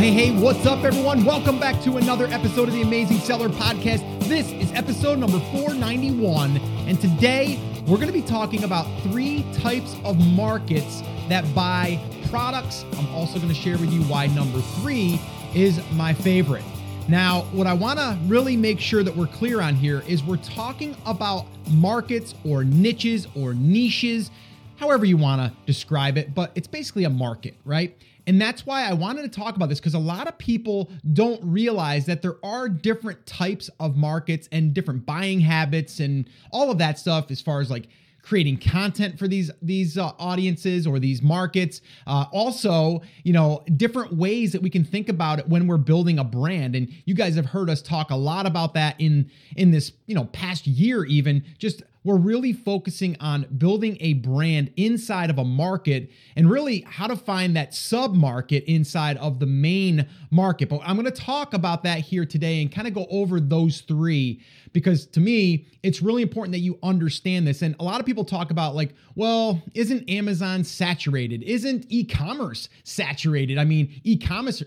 hey, hey, what's up, everyone? Welcome back to another episode of the Amazing Seller Podcast. This is episode number 491, and today we're going to be talking about three types of markets that buy products. I'm also going to share with you why number three is my favorite. Now, what I want to really make sure that we're clear on here is we're talking about markets or niches or niches, however you want to describe it, but it's basically a market, right? And that's why I wanted to talk about this because a lot of people don't realize that there are different types of markets and different buying habits and all of that stuff as far as like creating content for these these uh, audiences or these markets. Uh, also you know different ways that we can think about it when we're building a brand. And you guys have heard us talk a lot about that in in this you know past year even just we're really focusing on building a brand inside of a market and really how to find that sub market inside of the main market. But I'm going to talk about that here today and kind of go over those three because to me, it's really important that you understand this. And a lot of people talk about, like, well, isn't Amazon saturated? Isn't e commerce saturated? I mean, e commerce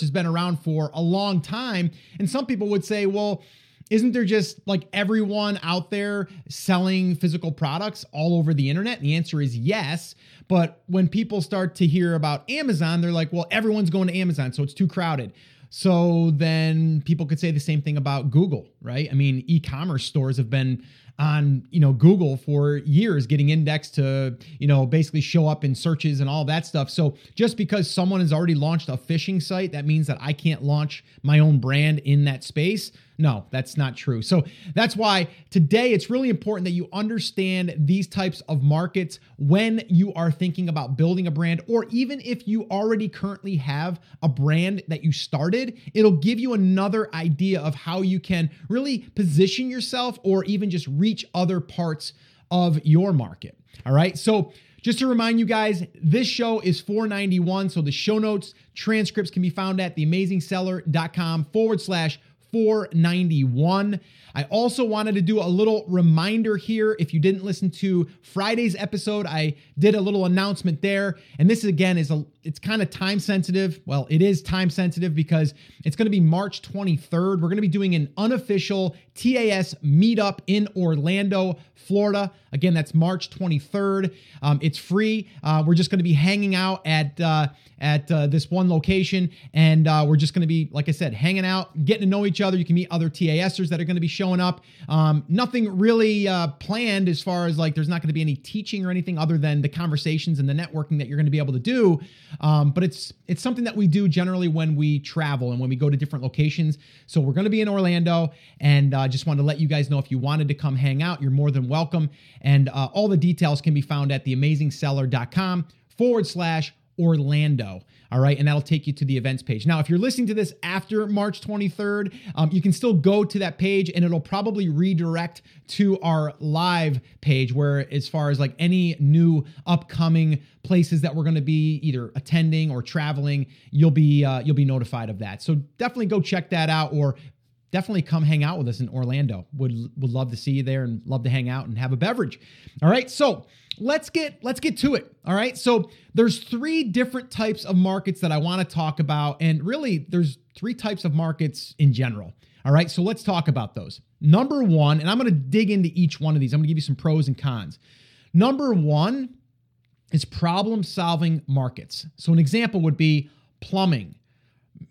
has been around for a long time. And some people would say, well, isn't there just like everyone out there selling physical products all over the internet? And the answer is yes. But when people start to hear about Amazon, they're like, well, everyone's going to Amazon, so it's too crowded. So then people could say the same thing about Google, right? I mean, e-commerce stores have been on, you know, Google for years getting indexed to, you know, basically show up in searches and all that stuff. So just because someone has already launched a fishing site, that means that I can't launch my own brand in that space. No, that's not true. So that's why today it's really important that you understand these types of markets when you are thinking about building a brand, or even if you already currently have a brand that you started, it'll give you another idea of how you can really position yourself or even just reach other parts of your market. All right. So, just to remind you guys, this show is 491. So the show notes, transcripts can be found at theamazingseller.com forward slash 491. I also wanted to do a little reminder here. If you didn't listen to Friday's episode, I did a little announcement there. And this again is a it's kind of time sensitive. Well, it is time sensitive because it's going to be March 23rd. We're going to be doing an unofficial TAS meetup in Orlando, Florida. Again, that's March 23rd. Um, it's free. Uh, we're just going to be hanging out at uh, at uh, this one location, and uh, we're just going to be, like I said, hanging out, getting to know each other. You can meet other TASers that are going to be showing up. Um, nothing really uh, planned as far as like there's not going to be any teaching or anything other than the conversations and the networking that you're going to be able to do. Um, but it's it's something that we do generally when we travel and when we go to different locations. So we're going to be in Orlando, and uh, just wanted to let you guys know if you wanted to come hang out, you're more than welcome. And uh, all the details can be found at theamazingseller.com forward slash Orlando. All right. And that'll take you to the events page. Now, if you're listening to this after March 23rd, um, you can still go to that page and it'll probably redirect to our live page where, as far as like any new upcoming places that we're going to be either attending or traveling, you'll be uh, you'll be notified of that. So definitely go check that out or definitely come hang out with us in Orlando. Would would love to see you there and love to hang out and have a beverage. All right. So let's get let's get to it all right? So there's three different types of markets that i want to talk about and really there's three types of markets in general all right? So let's talk about those. Number one and i'm going to dig into each one of these. I'm going to give you some pros and cons. Number one is problem solving markets. So an example would be plumbing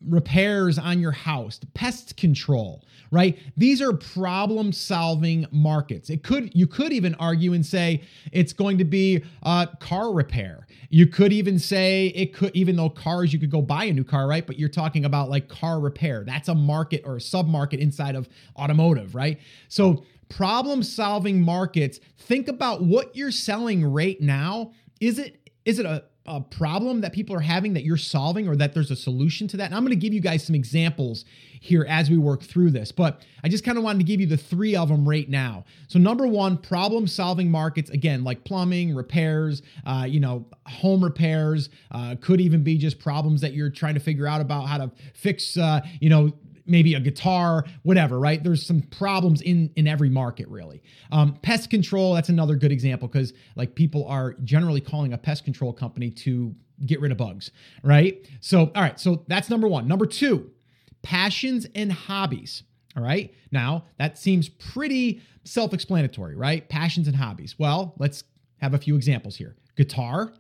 repairs on your house, pest control, right? These are problem solving markets. It could you could even argue and say it's going to be uh, car repair. You could even say it could even though cars you could go buy a new car, right? But you're talking about like car repair. That's a market or a sub market inside of automotive, right? So problem solving markets, think about what you're selling right now. Is it is it a a problem that people are having that you're solving or that there's a solution to that. And I'm going to give you guys some examples here as we work through this, but I just kind of wanted to give you the three of them right now. So, number one, problem solving markets, again, like plumbing, repairs, uh, you know, home repairs, uh, could even be just problems that you're trying to figure out about how to fix, uh, you know, maybe a guitar, whatever, right? There's some problems in in every market, really. Um, pest control, that's another good example because like people are generally calling a pest control company to get rid of bugs, right? So, all right, so that's number one. Number two, passions and hobbies. All right. Now, that seems pretty self explanatory, right? Passions and hobbies. Well, let's have a few examples here. Guitar,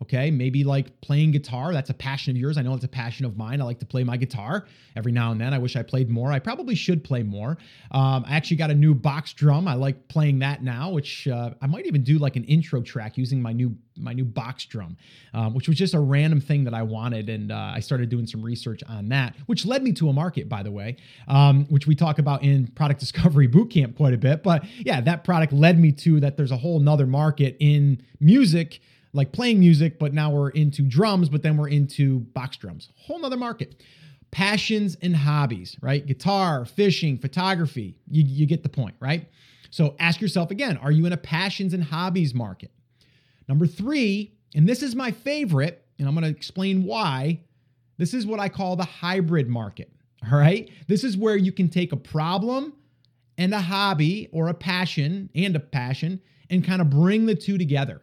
Okay, maybe like playing guitar. That's a passion of yours. I know it's a passion of mine. I like to play my guitar every now and then. I wish I played more. I probably should play more. Um, I actually got a new box drum. I like playing that now, which uh, I might even do like an intro track using my new my new box drum, um, which was just a random thing that I wanted, and uh, I started doing some research on that, which led me to a market, by the way, um, which we talk about in Product Discovery Bootcamp quite a bit. But yeah, that product led me to that. There's a whole nother market in music like playing music, but now we're into drums, but then we're into box drums. Whole nother market. Passions and hobbies, right? Guitar, fishing, photography. You, you get the point, right? So ask yourself again are you in a passions and hobbies market? Number three, and this is my favorite, and I'm going to explain why. This is what I call the hybrid market. All right. This is where you can take a problem and a hobby or a passion and a passion and kind of bring the two together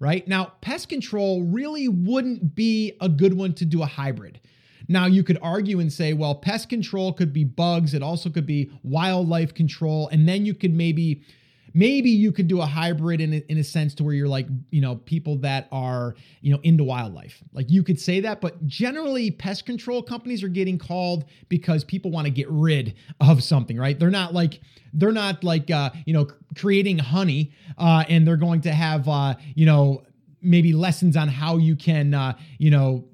right? Now, pest control really wouldn't be a good one to do a hybrid. Now, you could argue and say, well, pest control could be bugs, it also could be wildlife control, and then you could maybe maybe you could do a hybrid in a, in a sense to where you're like you know people that are you know into wildlife. Like you could say that but generally pest control companies are getting called because people want to get rid of something right? They're not like they're not like uh, you know creating honey uh, and they're going to have uh, you know maybe lessons on how you can uh, you know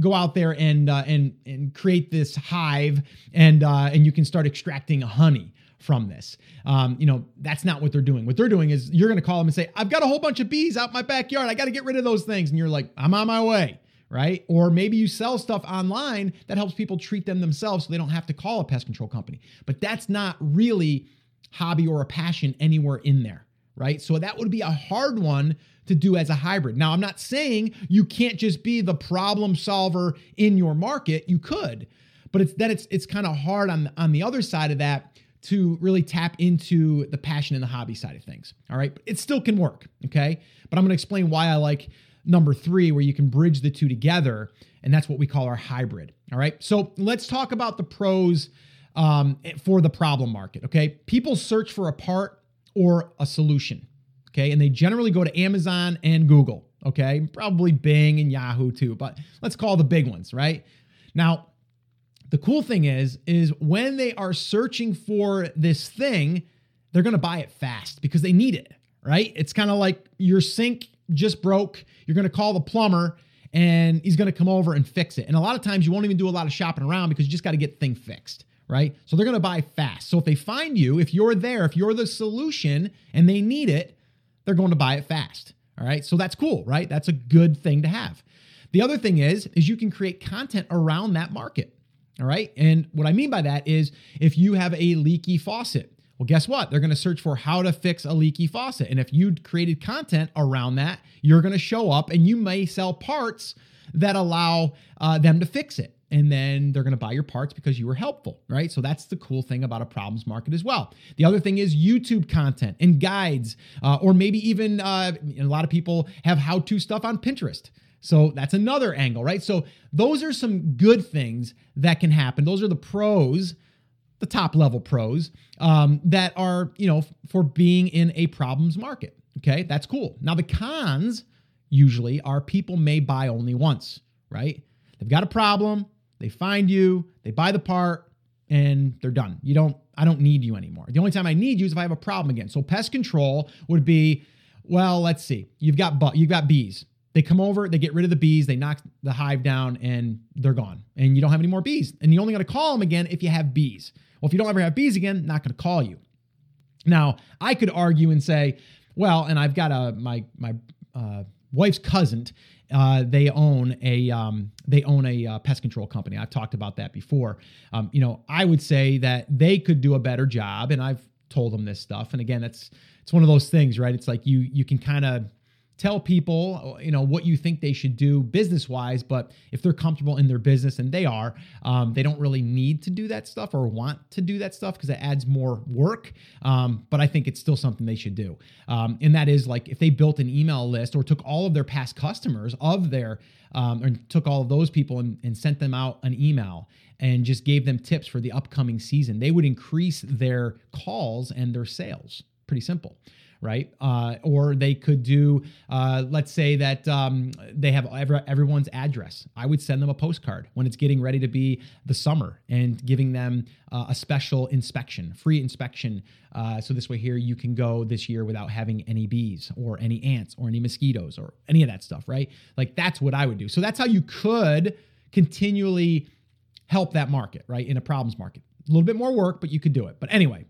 go out there and uh, and and create this hive and uh, and you can start extracting honey from this. Um, you know, that's not what they're doing. What they're doing is you're going to call them and say, I've got a whole bunch of bees out my backyard. I got to get rid of those things. And you're like, I'm on my way. Right. Or maybe you sell stuff online that helps people treat them themselves so they don't have to call a pest control company. But that's not really hobby or a passion anywhere in there. Right. So that would be a hard one to do as a hybrid. Now, I'm not saying you can't just be the problem solver in your market. You could, but it's that it's it's kind of hard on on the other side of that to really tap into the passion and the hobby side of things. All right. It still can work. Okay. But I'm going to explain why I like number three, where you can bridge the two together. And that's what we call our hybrid. All right. So let's talk about the pros um, for the problem market. Okay. People search for a part or a solution. Okay. And they generally go to Amazon and Google. Okay. Probably Bing and Yahoo too, but let's call the big ones, right? Now, the cool thing is, is when they are searching for this thing, they're going to buy it fast because they need it, right? It's kind of like your sink just broke. You're going to call the plumber and he's going to come over and fix it. And a lot of times you won't even do a lot of shopping around because you just got to get the thing fixed, right? So they're going to buy fast. So if they find you, if you're there, if you're the solution and they need it, they're going to buy it fast. All right. So that's cool, right? That's a good thing to have. The other thing is, is you can create content around that market. All right. And what I mean by that is if you have a leaky faucet, well, guess what? They're going to search for how to fix a leaky faucet. And if you created content around that, you're going to show up and you may sell parts that allow uh, them to fix it. And then they're going to buy your parts because you were helpful, right? So that's the cool thing about a problems market as well. The other thing is YouTube content and guides, uh, or maybe even uh, a lot of people have how to stuff on Pinterest. So that's another angle, right? So those are some good things that can happen. Those are the pros, the top level pros um, that are, you know, for being in a problems market. Okay, that's cool. Now the cons usually are people may buy only once, right? They've got a problem, they find you, they buy the part, and they're done. You don't, I don't need you anymore. The only time I need you is if I have a problem again. So pest control would be, well, let's see. You've got but you've got bees. They come over, they get rid of the bees, they knock the hive down, and they're gone. And you don't have any more bees. And you only got to call them again if you have bees. Well, if you don't ever have bees again, not going to call you. Now, I could argue and say, well, and I've got a my my uh, wife's cousin. Uh, they own a um, they own a uh, pest control company. I've talked about that before. Um, you know, I would say that they could do a better job, and I've told them this stuff. And again, it's it's one of those things, right? It's like you you can kind of tell people you know what you think they should do business wise but if they're comfortable in their business and they are um, they don't really need to do that stuff or want to do that stuff because it adds more work um, but i think it's still something they should do. Um, and that is like if they built an email list or took all of their past customers of their um, and took all of those people and, and sent them out an email and just gave them tips for the upcoming season they would increase their calls and their sales. Pretty simple right? Uh, or they could do, uh, let's say that um, they have every, everyone's address. I would send them a postcard when it's getting ready to be the summer and giving them uh, a special inspection, free inspection. Uh, so this way, here you can go this year without having any bees or any ants or any mosquitoes or any of that stuff, right? Like that's what I would do. So that's how you could continually help that market, right? In a problems market. A little bit more work, but you could do it. But anyway,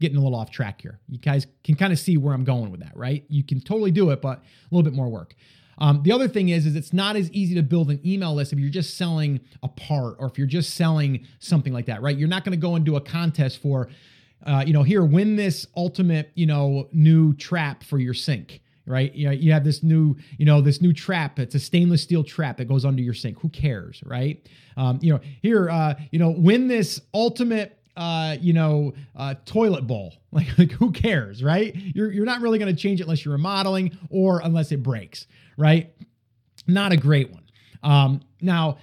getting a little off track here. You guys can kind of see where I'm going with that, right? You can totally do it, but a little bit more work. Um, the other thing is, is it's not as easy to build an email list if you're just selling a part or if you're just selling something like that, right? You're not going to go and do a contest for, uh, you know, here win this ultimate, you know, new trap for your sink right? You know, you have this new, you know, this new trap. It's a stainless steel trap that goes under your sink. Who cares, right? Um, you know, here, uh, you know, win this ultimate uh, you know, uh, toilet bowl. Like, like who cares, right? You're you're not really going to change it unless you're remodeling or unless it breaks, right? Not a great one. Um, now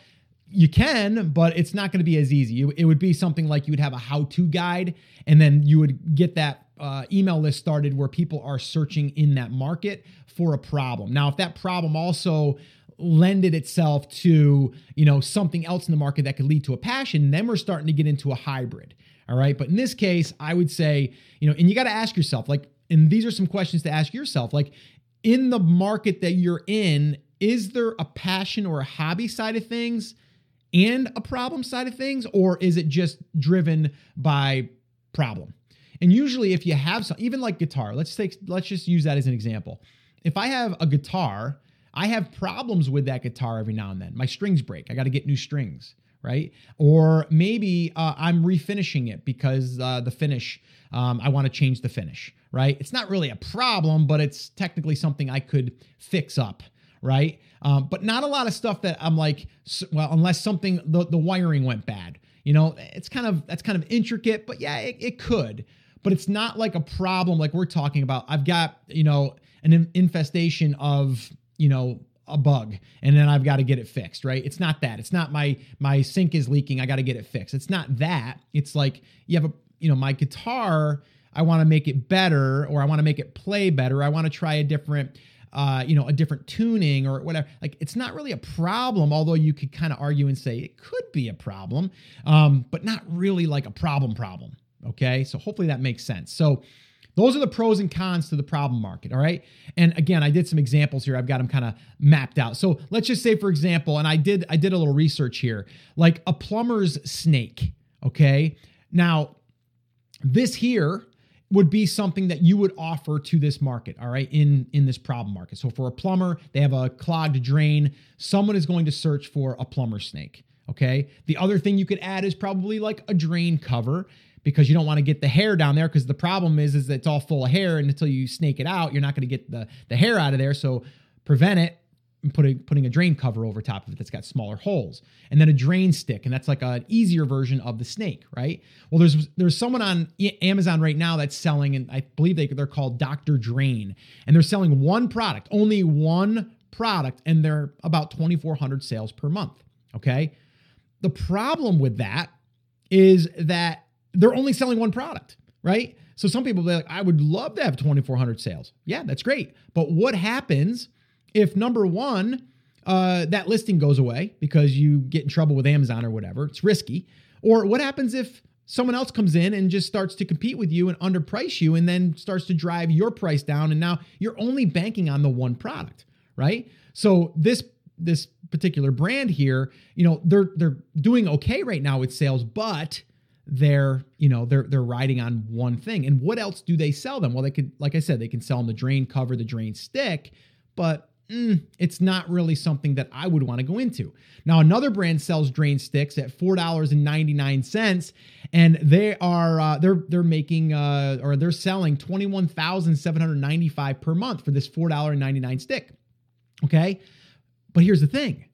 you can, but it's not going to be as easy. It, would be something like you would have a how-to guide, and then you would get that uh, email list started where people are searching in that market for a problem. Now, if that problem also lended itself to you know something else in the market that could lead to a passion then we're starting to get into a hybrid all right but in this case i would say you know and you got to ask yourself like and these are some questions to ask yourself like in the market that you're in is there a passion or a hobby side of things and a problem side of things or is it just driven by problem and usually if you have some even like guitar let's take let's just use that as an example if i have a guitar I have problems with that guitar every now and then. My strings break. I got to get new strings, right? Or maybe uh, I'm refinishing it because uh, the finish, um, I want to change the finish, right? It's not really a problem, but it's technically something I could fix up, right? Um, but not a lot of stuff that I'm like, well, unless something, the, the wiring went bad. You know, it's kind of, that's kind of intricate, but yeah, it, it could. But it's not like a problem like we're talking about. I've got, you know, an infestation of you know a bug and then I've got to get it fixed, right? It's not that. It's not my my sink is leaking, I got to get it fixed. It's not that. It's like you have a you know, my guitar, I want to make it better or I want to make it play better. I want to try a different uh, you know, a different tuning or whatever. Like it's not really a problem, although you could kind of argue and say it could be a problem, um, but not really like a problem problem. Okay. So hopefully that makes sense. So those are the pros and cons to the problem market, all right? And again, I did some examples here. I've got them kind of mapped out. So let's just say for example, and I did I did a little research here, like a plumber's snake, okay? Now, this here would be something that you would offer to this market all right in in this problem market so for a plumber they have a clogged drain someone is going to search for a plumber snake okay the other thing you could add is probably like a drain cover because you don't want to get the hair down there because the problem is is that it's all full of hair and until you snake it out you're not going to get the the hair out of there. So prevent it and putting putting a drain cover over top of it that's got smaller holes and then a drain stick and that's like an easier version of the snake right? Well there's there's someone on amazon right now that's selling and i believe they, they're called dr drain and they're selling one product only one product and they're about 2400 sales per month okay? The problem with that is that they're only selling one product, right? So some people be like, I would love to have 2,400 sales. Yeah, that's great. But what happens if number one, uh, that listing goes away because you get in trouble with Amazon or whatever? It's risky. Or what happens if someone else comes in and just starts to compete with you and underprice you and then starts to drive your price down and now you're only banking on the one product, right? So this this particular brand here, you know, they're they're doing okay right now with sales, but they're you know they're they're riding on one thing and what else do they sell them well they could like i said they can sell them the drain cover the drain stick but mm, it's not really something that I would want to go into. Now, another brand sells drain sticks at four dollars and they are uh, they're they're making uh, or they're selling twenty one thousand seven hundred ninety five per month for this $4.99 stick. Okay, but here's the thing: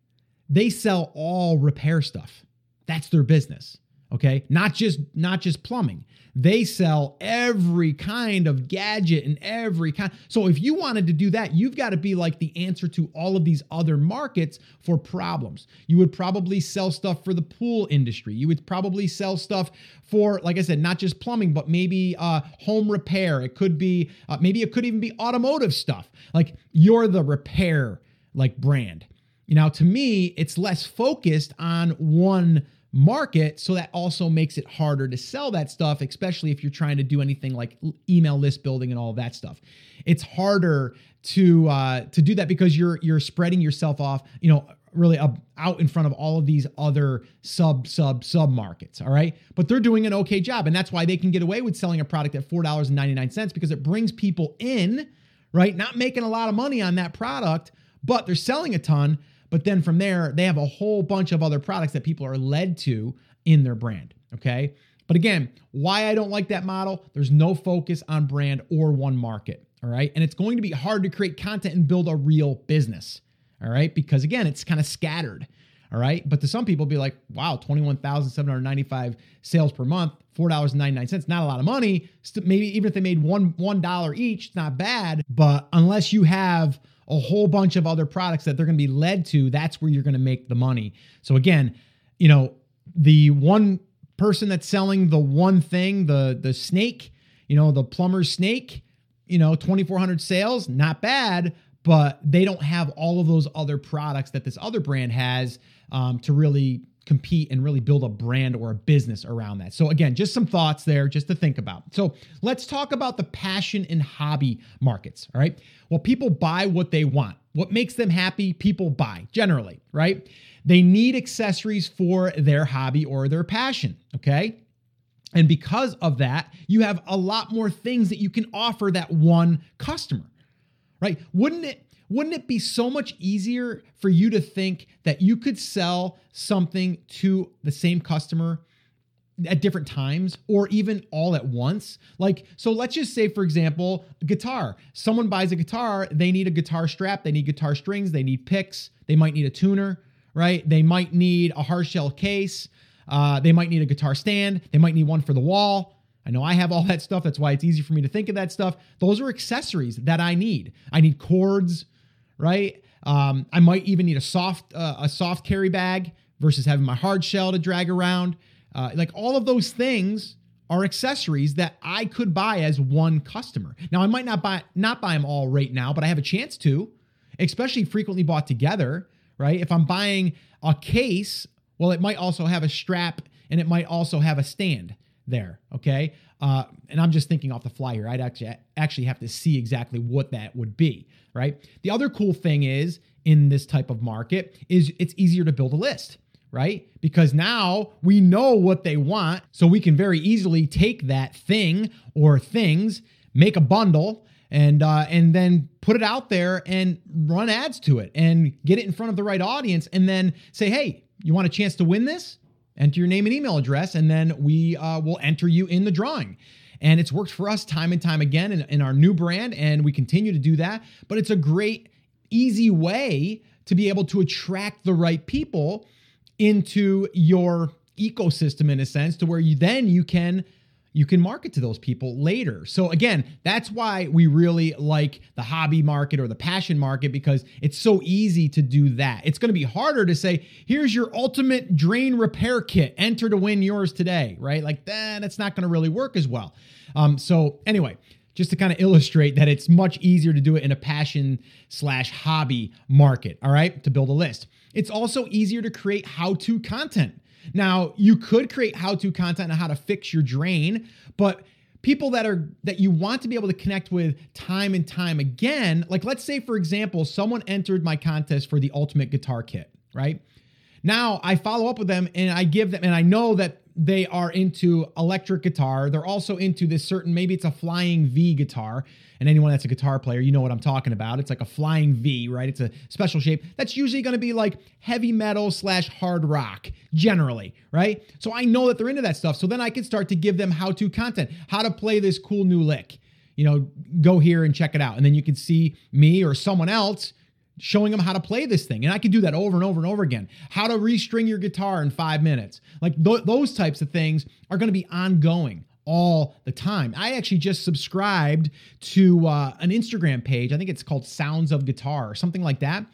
they sell all repair stuff. That's their business okay? Not just not just plumbing. They sell every kind of gadget and every kind. So if you wanted to do that you've got to be like the answer to all of these other markets for problems. You would probably sell stuff for the pool industry. You would probably sell stuff for like i said not just plumbing but maybe uh, home repair. It could be uh, maybe it could even be automotive stuff. Like you're the repair like brand. You know to me it's less focused on one market. So that also makes it harder to sell that stuff, especially if you're trying to do anything like email list building and all of that stuff. It's harder to uh, to do that because you're you're spreading yourself off, you know, really up, out in front of all of these other sub sub sub markets. All right, but they're doing an okay job, and that's why they can get away with selling a product at four dollars and ninety nine cents because it brings people in, right? Not making a lot of money on that product, but they're selling a ton but then from there, they have a whole bunch of other products that people are led to in their brand. Okay. But again, why I don't like that model, there's no focus on brand or one market. All right. And it's going to be hard to create content and build a real business. All right. Because again, it's kind of scattered. All right. But to some people, be like, wow, 21,795 sales per month, $4.99, not a lot of money. Maybe even if they made one $1 each, it's not bad. But unless you have a whole bunch of other products that they're going to be led to, that's where you're going to make the money. So again, you know, the one person that's selling the one thing, the the snake, you know, the plumber's snake, you know, 2400 sales, not bad, but they don't have all of those other products that this other brand has um, to really compete and really build a brand or a business around that. So again, just some thoughts there just to think about. So let's talk about the passion and hobby markets, all right? Well, people buy what they want. What makes them happy, people buy generally, right? They need accessories for their hobby or their passion, okay? And because of that, you have a lot more things that you can offer that one customer, right? Wouldn't it wouldn't it be so much easier for you to think that you could sell something to the same customer at different times or even all at once? Like, so let's just say, for example, guitar. Someone buys a guitar, they need a guitar strap, they need guitar strings, they need picks, they might need a tuner, right? They might need a hard shell case, uh, they might need a guitar stand, they might need one for the wall. I know I have all that stuff. That's why it's easy for me to think of that stuff. Those are accessories that I need. I need cords, right? Um, I might even need a soft uh, a soft carry bag versus having my hard shell to drag around. Uh, like all of those things are accessories that I could buy as one customer. Now I might not buy not buy them all right now, but I have a chance to, especially frequently bought together, right? If I'm buying a case, well, it might also have a strap and it might also have a stand there. Okay. Uh, and I'm just thinking off the fly here. I'd actually actually have to see exactly what that would be, right? The other cool thing is in this type of market is it's easier to build a list, right? Because now we know what they want, so we can very easily take that thing or things, make a bundle, and uh, and then put it out there and run ads to it and get it in front of the right audience, and then say, hey, you want a chance to win this? Enter your name and email address, and then we uh, will enter you in the drawing. And it's worked for us time and time again in, in our new brand, and we continue to do that. But it's a great, easy way to be able to attract the right people into your ecosystem in a sense to where you then you can you can market to those people later. So again, that's why we really like the hobby market or the passion market because it's so easy to do that. It's going to be harder to say, here's your ultimate drain repair kit. Enter to win yours today, right? Like that, that's not going to really work as well. Um, so anyway, just to kind of illustrate that it's much easier to do it in a passion slash hobby market, all right, to build a list. It's also easier to create how to content. Now, you could create how-to content on how to fix your drain, but people that are that you want to be able to connect with time and time again, like let's say for example, someone entered my contest for the ultimate guitar kit, right? Now I follow up with them and I give them, and I know that they are into electric guitar. They're also into this certain, maybe it's a flying V guitar. And anyone that's a guitar player, you know what I'm talking about. It's like a flying V, right? It's a special shape. That's usually going to be like heavy metal slash hard rock, generally, right? So I know that they're into that stuff. So then I can start to give them how to content, how to play this cool new lick. You know, go here and check it out. And then you can see me or someone else showing them how to play this thing. And I could do that over and over and over again. How to restring your guitar in five minutes. Like th- those types of things are going to be ongoing all the time. I actually just subscribed to uh, an Instagram page. I think it's called Sounds of Guitar or something like that.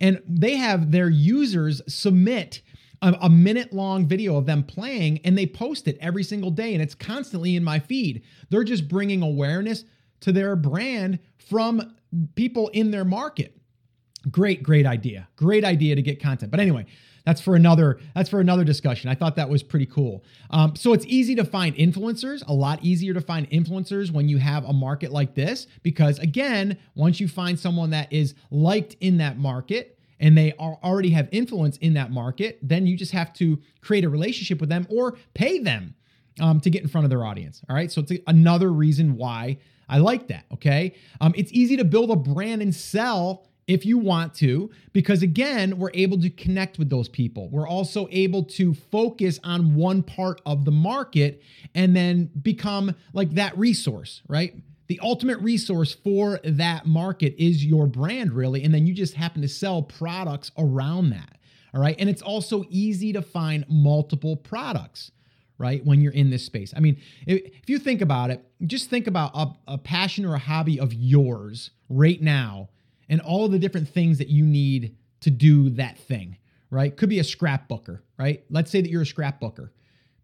And they have their users submit a, a minute long video of them playing and they post it every single day and it's constantly in my feed. They're just bringing awareness to their brand from people in their market. Great, great idea. Great idea to get content. But anyway, that's for another that's for another discussion. I thought that was pretty cool. Um, so it's easy to find influencers. A lot easier to find influencers when you have a market like this because again, once you find someone that is liked in that market and they are already have influence in that market, then you just have to create a relationship with them or pay them um, to get in front of their audience. All right, so it's another reason why I like that. Okay, um, it's easy to build a brand and sell if you want to, because again, we're able to connect with those people. We're also able to focus on one part of the market and then become like that resource, right? The ultimate resource for that market is your brand, really. And then you just happen to sell products around that. All right. And it's also easy to find multiple products right? When you're in this space. I mean, if, you think about it, just think about a, a, passion or a hobby of yours right now and all the different things that you need to do that thing, right? Could be a scrapbooker, right? Let's say that you're a scrapbooker.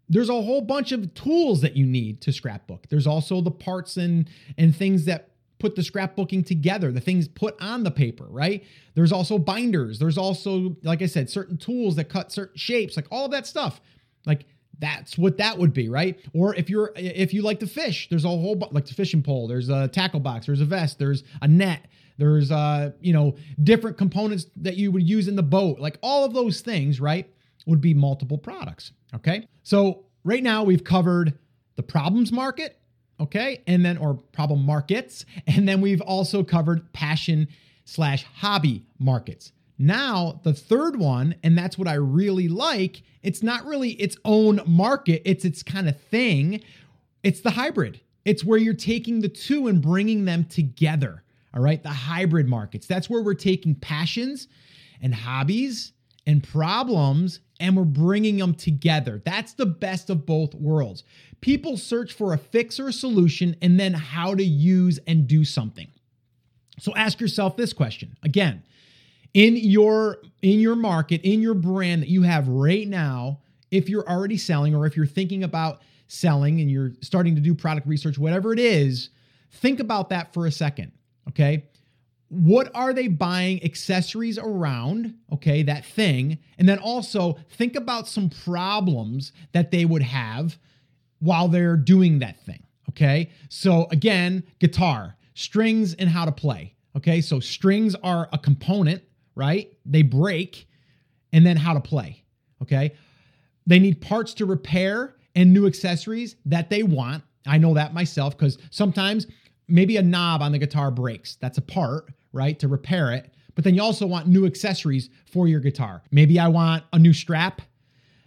There's a whole bunch of tools that you need to scrapbook. There's also the parts and and things that put the scrapbooking together, the things put on the paper, right? There's also binders. There's also, like I said, certain tools that cut certain shapes, like all that stuff. Like that's what that would be, right? Or if you're if you like to fish, there's a whole like the fishing pole, there's a tackle box, there's a vest, there's a net, there's uh, you know, different components that you would use in the boat. Like all of those things, right? Would be multiple products. Okay. So right now we've covered the problems market, okay, and then or problem markets, and then we've also covered passion slash hobby markets. Now, the third one, and that's what I really like, it's not really its own market, it's its kind of thing. It's the hybrid. It's where you're taking the two and bringing them together. All right. The hybrid markets. That's where we're taking passions and hobbies and problems and we're bringing them together. That's the best of both worlds. People search for a fix or a solution and then how to use and do something. So ask yourself this question. Again, in your in your market, in your brand that you have right now, if you're already selling or if you're thinking about selling and you're starting to do product research, whatever it is, think about that for a second. Okay. What are they buying accessories around? Okay, that thing. And then also think about some problems that they would have while they're doing that thing. Okay. So again, guitar, strings, and how to play. Okay. So strings are a component, right? They break, and then how to play. Okay. They need parts to repair and new accessories that they want. I know that myself because sometimes maybe a knob on the guitar breaks. That's a part, right, to repair it. But then you also want new accessories for your guitar. Maybe I want a new strap.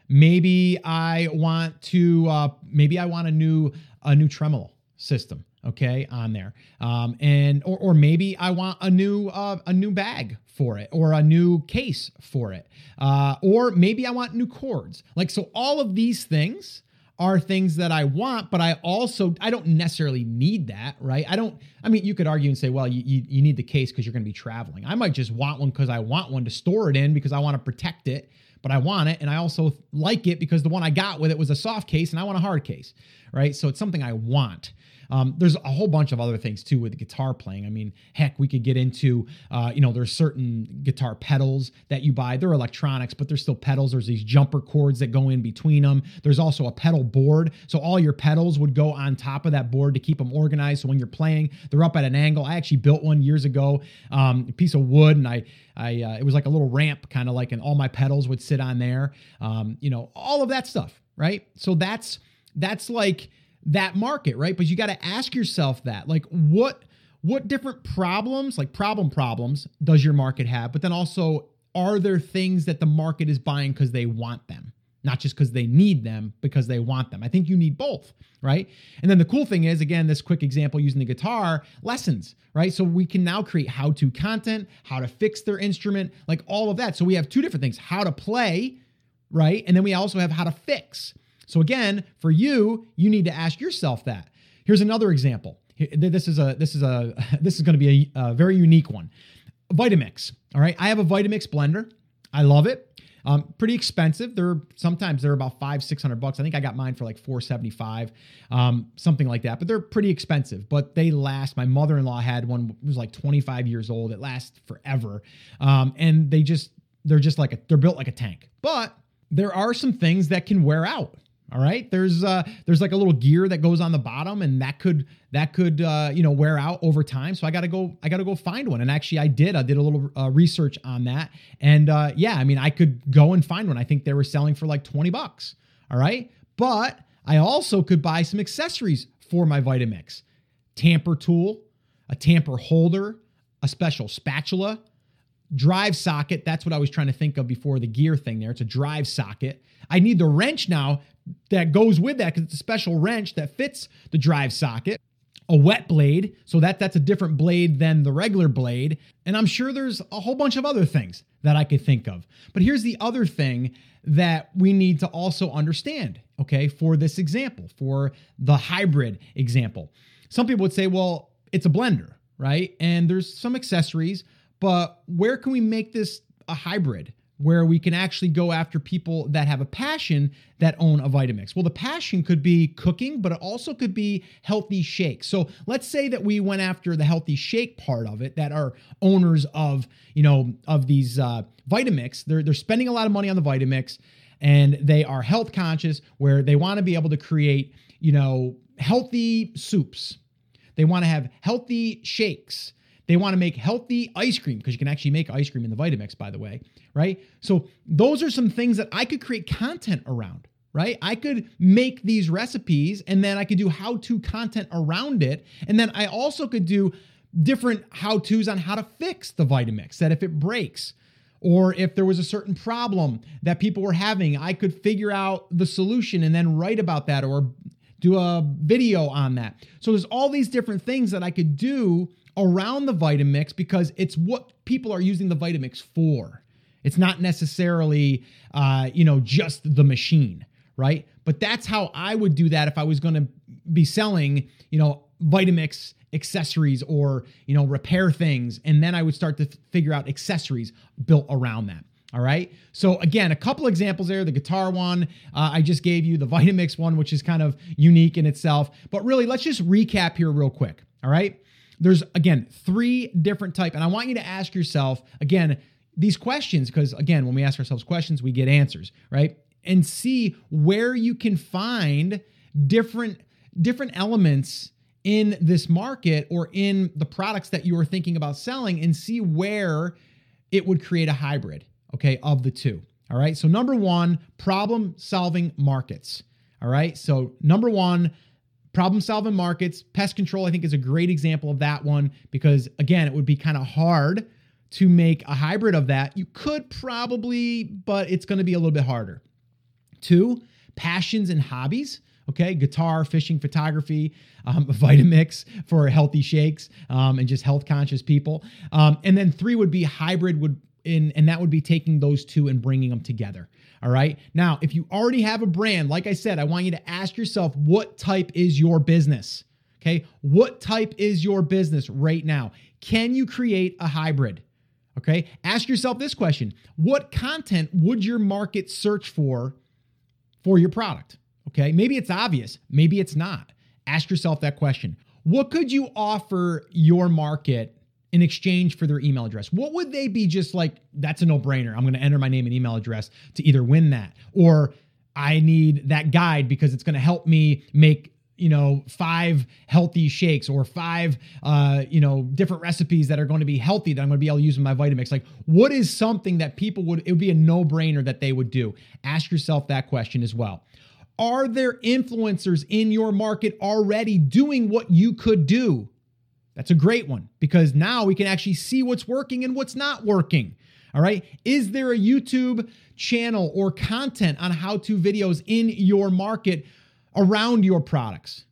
Maybe I want to. Uh, maybe I want a new a new tremolo system. Okay, on there, um, and or or maybe I want a new uh, a new bag for it or a new case for it, uh, or maybe I want new cords Like so, all of these things are things that I want, but I also I don't necessarily need that, right? I don't. I mean, you could argue and say, well, you you, you need the case because you're going to be traveling. I might just want one because I want one to store it in because I want to protect it, but I want it, and I also like it because the one I got with it was a soft case, and I want a hard case, right? So it's something I want. Um, there's a whole bunch of other things too with guitar playing. I mean, heck, we could get into, uh, you know, there's certain guitar pedals that you buy. They're electronics, but they're still pedals. There's these jumper cords that go in between them. There's also a pedal board. So all your pedals would go on top of that board to keep them organized. So when you're playing, they're up at an angle. I actually built one years ago, um, a piece of wood, and I, I, uh, it was like a little ramp, kind of like, and all my pedals would sit on there. Um, you know, all of that stuff right? So that's that's like that market, right? But you got to ask yourself that. Like what what different problems, like problem problems does your market have? But then also are there things that the market is buying cuz they want them? Not just because they need them, because they want them. I think you need both, right? And then the cool thing is, again, this quick example using the guitar lessons, right? So we can now create how to content, how to fix their instrument, like all of that. So we have two different things how to play, right? And then we also have how to fix. So again, for you, you need to ask yourself that. Here's another example. This is a this is a this is going to be a, a very unique one. Vitamix. All right, I have a Vitamix blender. I love it. Um, pretty expensive. They're sometimes they're about five, six hundred bucks. I think I got mine for like four seventy five, um, something like that. But they're pretty expensive. But they last. My mother in law had one. Was like twenty five years old. It lasts forever. Um, and they just they're just like a they're built like a tank. But there are some things that can wear out. All right. There's uh there's like a little gear that goes on the bottom and that could that could uh you know wear out over time. So I got to go I got to go find one. And actually I did. I did a little uh, research on that. And uh yeah, I mean I could go and find one. I think they were selling for like 20 bucks. All right? But I also could buy some accessories for my Vitamix. Tamper tool, a tamper holder, a special spatula, drive socket. That's what I was trying to think of before the gear thing there. It's a drive socket. I need the wrench now that goes with that because it's a special wrench that fits the drive socket a wet blade so that that's a different blade than the regular blade and i'm sure there's a whole bunch of other things that i could think of but here's the other thing that we need to also understand okay for this example for the hybrid example some people would say well it's a blender right and there's some accessories but where can we make this a hybrid where we can actually go after people that have a passion that own a Vitamix. Well, the passion could be cooking, but it also could be healthy shakes. So let's say that we went after the healthy shake part of it that are owners of, you know, of these uh, Vitamix. They're, they're spending a lot of money on the Vitamix and they are health conscious where they want to be able to create, you know, healthy soups. They want to have healthy shakes. They want to make healthy ice cream because you can actually make ice cream in the Vitamix, by the way, right? So those are some things that I could create content around, right? I could make these recipes and then I could do how to content around it. And then I also could do different how to's on how to fix the Vitamix, that if it breaks, or if there was a certain problem that people were having, I could figure out the solution and then write about that or do a video on that. So there's all these different things that I could do around the Vitamix because it's what people are using the Vitamix for. It's not necessarily, uh, you know, just the machine, right? But that's how I would do that if I was going to be selling, you know, Vitamix accessories or, you know, repair things. And then I would start to f- figure out accessories built around that. All right. So again, a couple examples there. The guitar one uh, I just gave you, the Vitamix one, which is kind of unique in itself. But really, let's just recap here real quick. All right. There's again three different type, and I want you to ask yourself again these questions because again, when we ask ourselves questions, we get answers, right? And see where you can find different different elements in this market or in the products that you are thinking about selling and see where it would create a hybrid, okay, of the two. All right. So, number one, problem solving markets. All right. So, number one, problem solving markets. Pest control, I think, is a great example of that one because, again, it would be kind of hard to make a hybrid of that. You could probably, but it's going to be a little bit harder. Two, passions and hobbies. Okay, guitar, fishing, photography, um, Vitamix for healthy shakes um, and just health conscious people. Um, and then three would be hybrid would in, and that would be taking those two and bringing them together. All right. Now, if you already have a brand, like I said, I want you to ask yourself what type is your business? Okay. What type is your business right now? Can you create a hybrid? Okay. Ask yourself this question What content would your market search for for your product? Okay. Maybe it's obvious, maybe it's not. Ask yourself that question. What could you offer your market in exchange for their email address? What would they be just like, that's a no brainer. I'm going to enter my name and email address to either win that or I need that guide because it's going to help me make you know five healthy shakes or five uh you know different recipes that are going to be healthy that i'm going to be able to use in my vitamix like what is something that people would it would be a no-brainer that they would do ask yourself that question as well Are there influencers in your market already doing what you could do? That's a great one because now we can actually see what's working and what's not working. All right. Is there a YouTube channel or content on how to videos in your market around your products?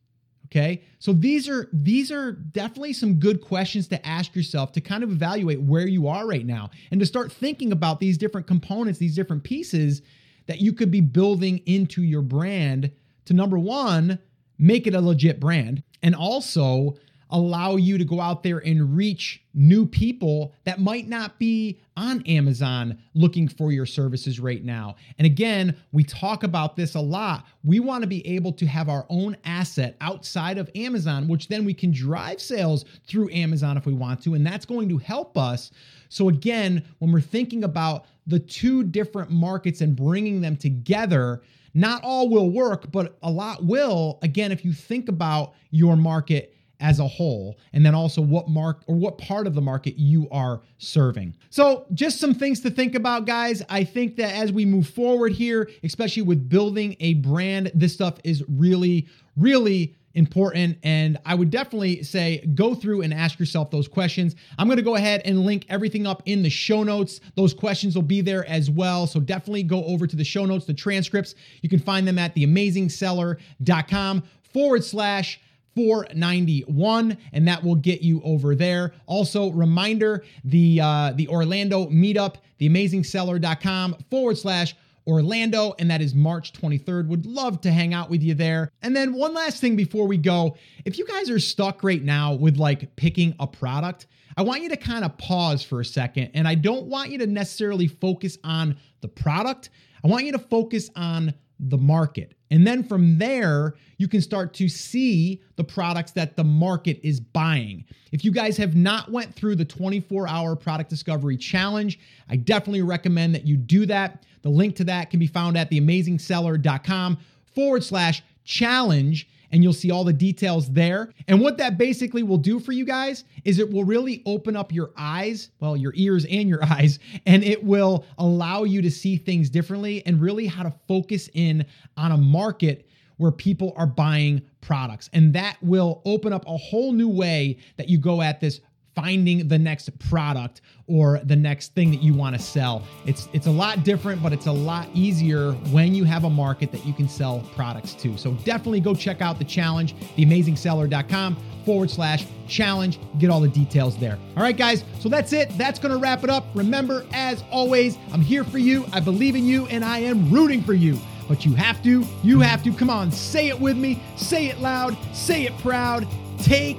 Okay. So these are these are definitely some good questions to ask yourself to kind of evaluate where you are right now and to start thinking about these different components, these different pieces that you could be building into your brand to number 1, make it a legit brand and also allow you to go out there and reach new people that might not be on Amazon looking for your services right now. And again, we talk about this a lot. We want to be able to have our own asset outside of Amazon, which then we can drive sales through Amazon if we want to. And that's going to help us. So, again, when we're thinking about the two different markets and bringing them together, not all will work, but a lot will. Again, if you think about your market as a whole and then also what mark or what part of the market you are serving. So, just some things to think about guys. I think that as we move forward here, especially with building a brand, this stuff is really really important. And I would definitely say go through and ask yourself those questions. I'm going to go ahead and link everything up in the show notes. Those questions will be there as well. So definitely go over to the show notes, the transcripts. You can find them at theamazingseller.com forward slash 491 and that will get you over there. Also reminder the uh the orlando meetup theamazingseller.com forward slash orlando and that is march 23rd would love to hang out with you there. And then one last thing before we go. If you guys are stuck right now with like picking a product i want you to kind of pause for a second and i don't want you to necessarily focus on the product. I want you to focus on the market. And then from there, you can start to see the products that the market is buying. If you guys have not went through the 24-hour product discovery challenge, I definitely recommend that you do that. The link to that can be found at theamazingseller.com forward slash challenge and you'll see all the details there. And what that basically will do for you guys is it will really open up your eyes, well, your ears and your eyes, and it will allow you to see things differently and really how to focus in on a market where people are buying products. And that will open up a whole new way that you go at this finding the next product or the next thing that you want to sell. It's it's a lot different, but it's a lot easier when you have a market that you can sell products to. So definitely go check out the challenge, theamazingseller.com forward slash challenge. Get all the details there. All right, guys. So that's it. That's to wrap it up. Remember, as always, I'm here for you. I believe in you and I am rooting for you. But you have to, you have to. Come on, say it with me. Say it loud. Say it proud. Take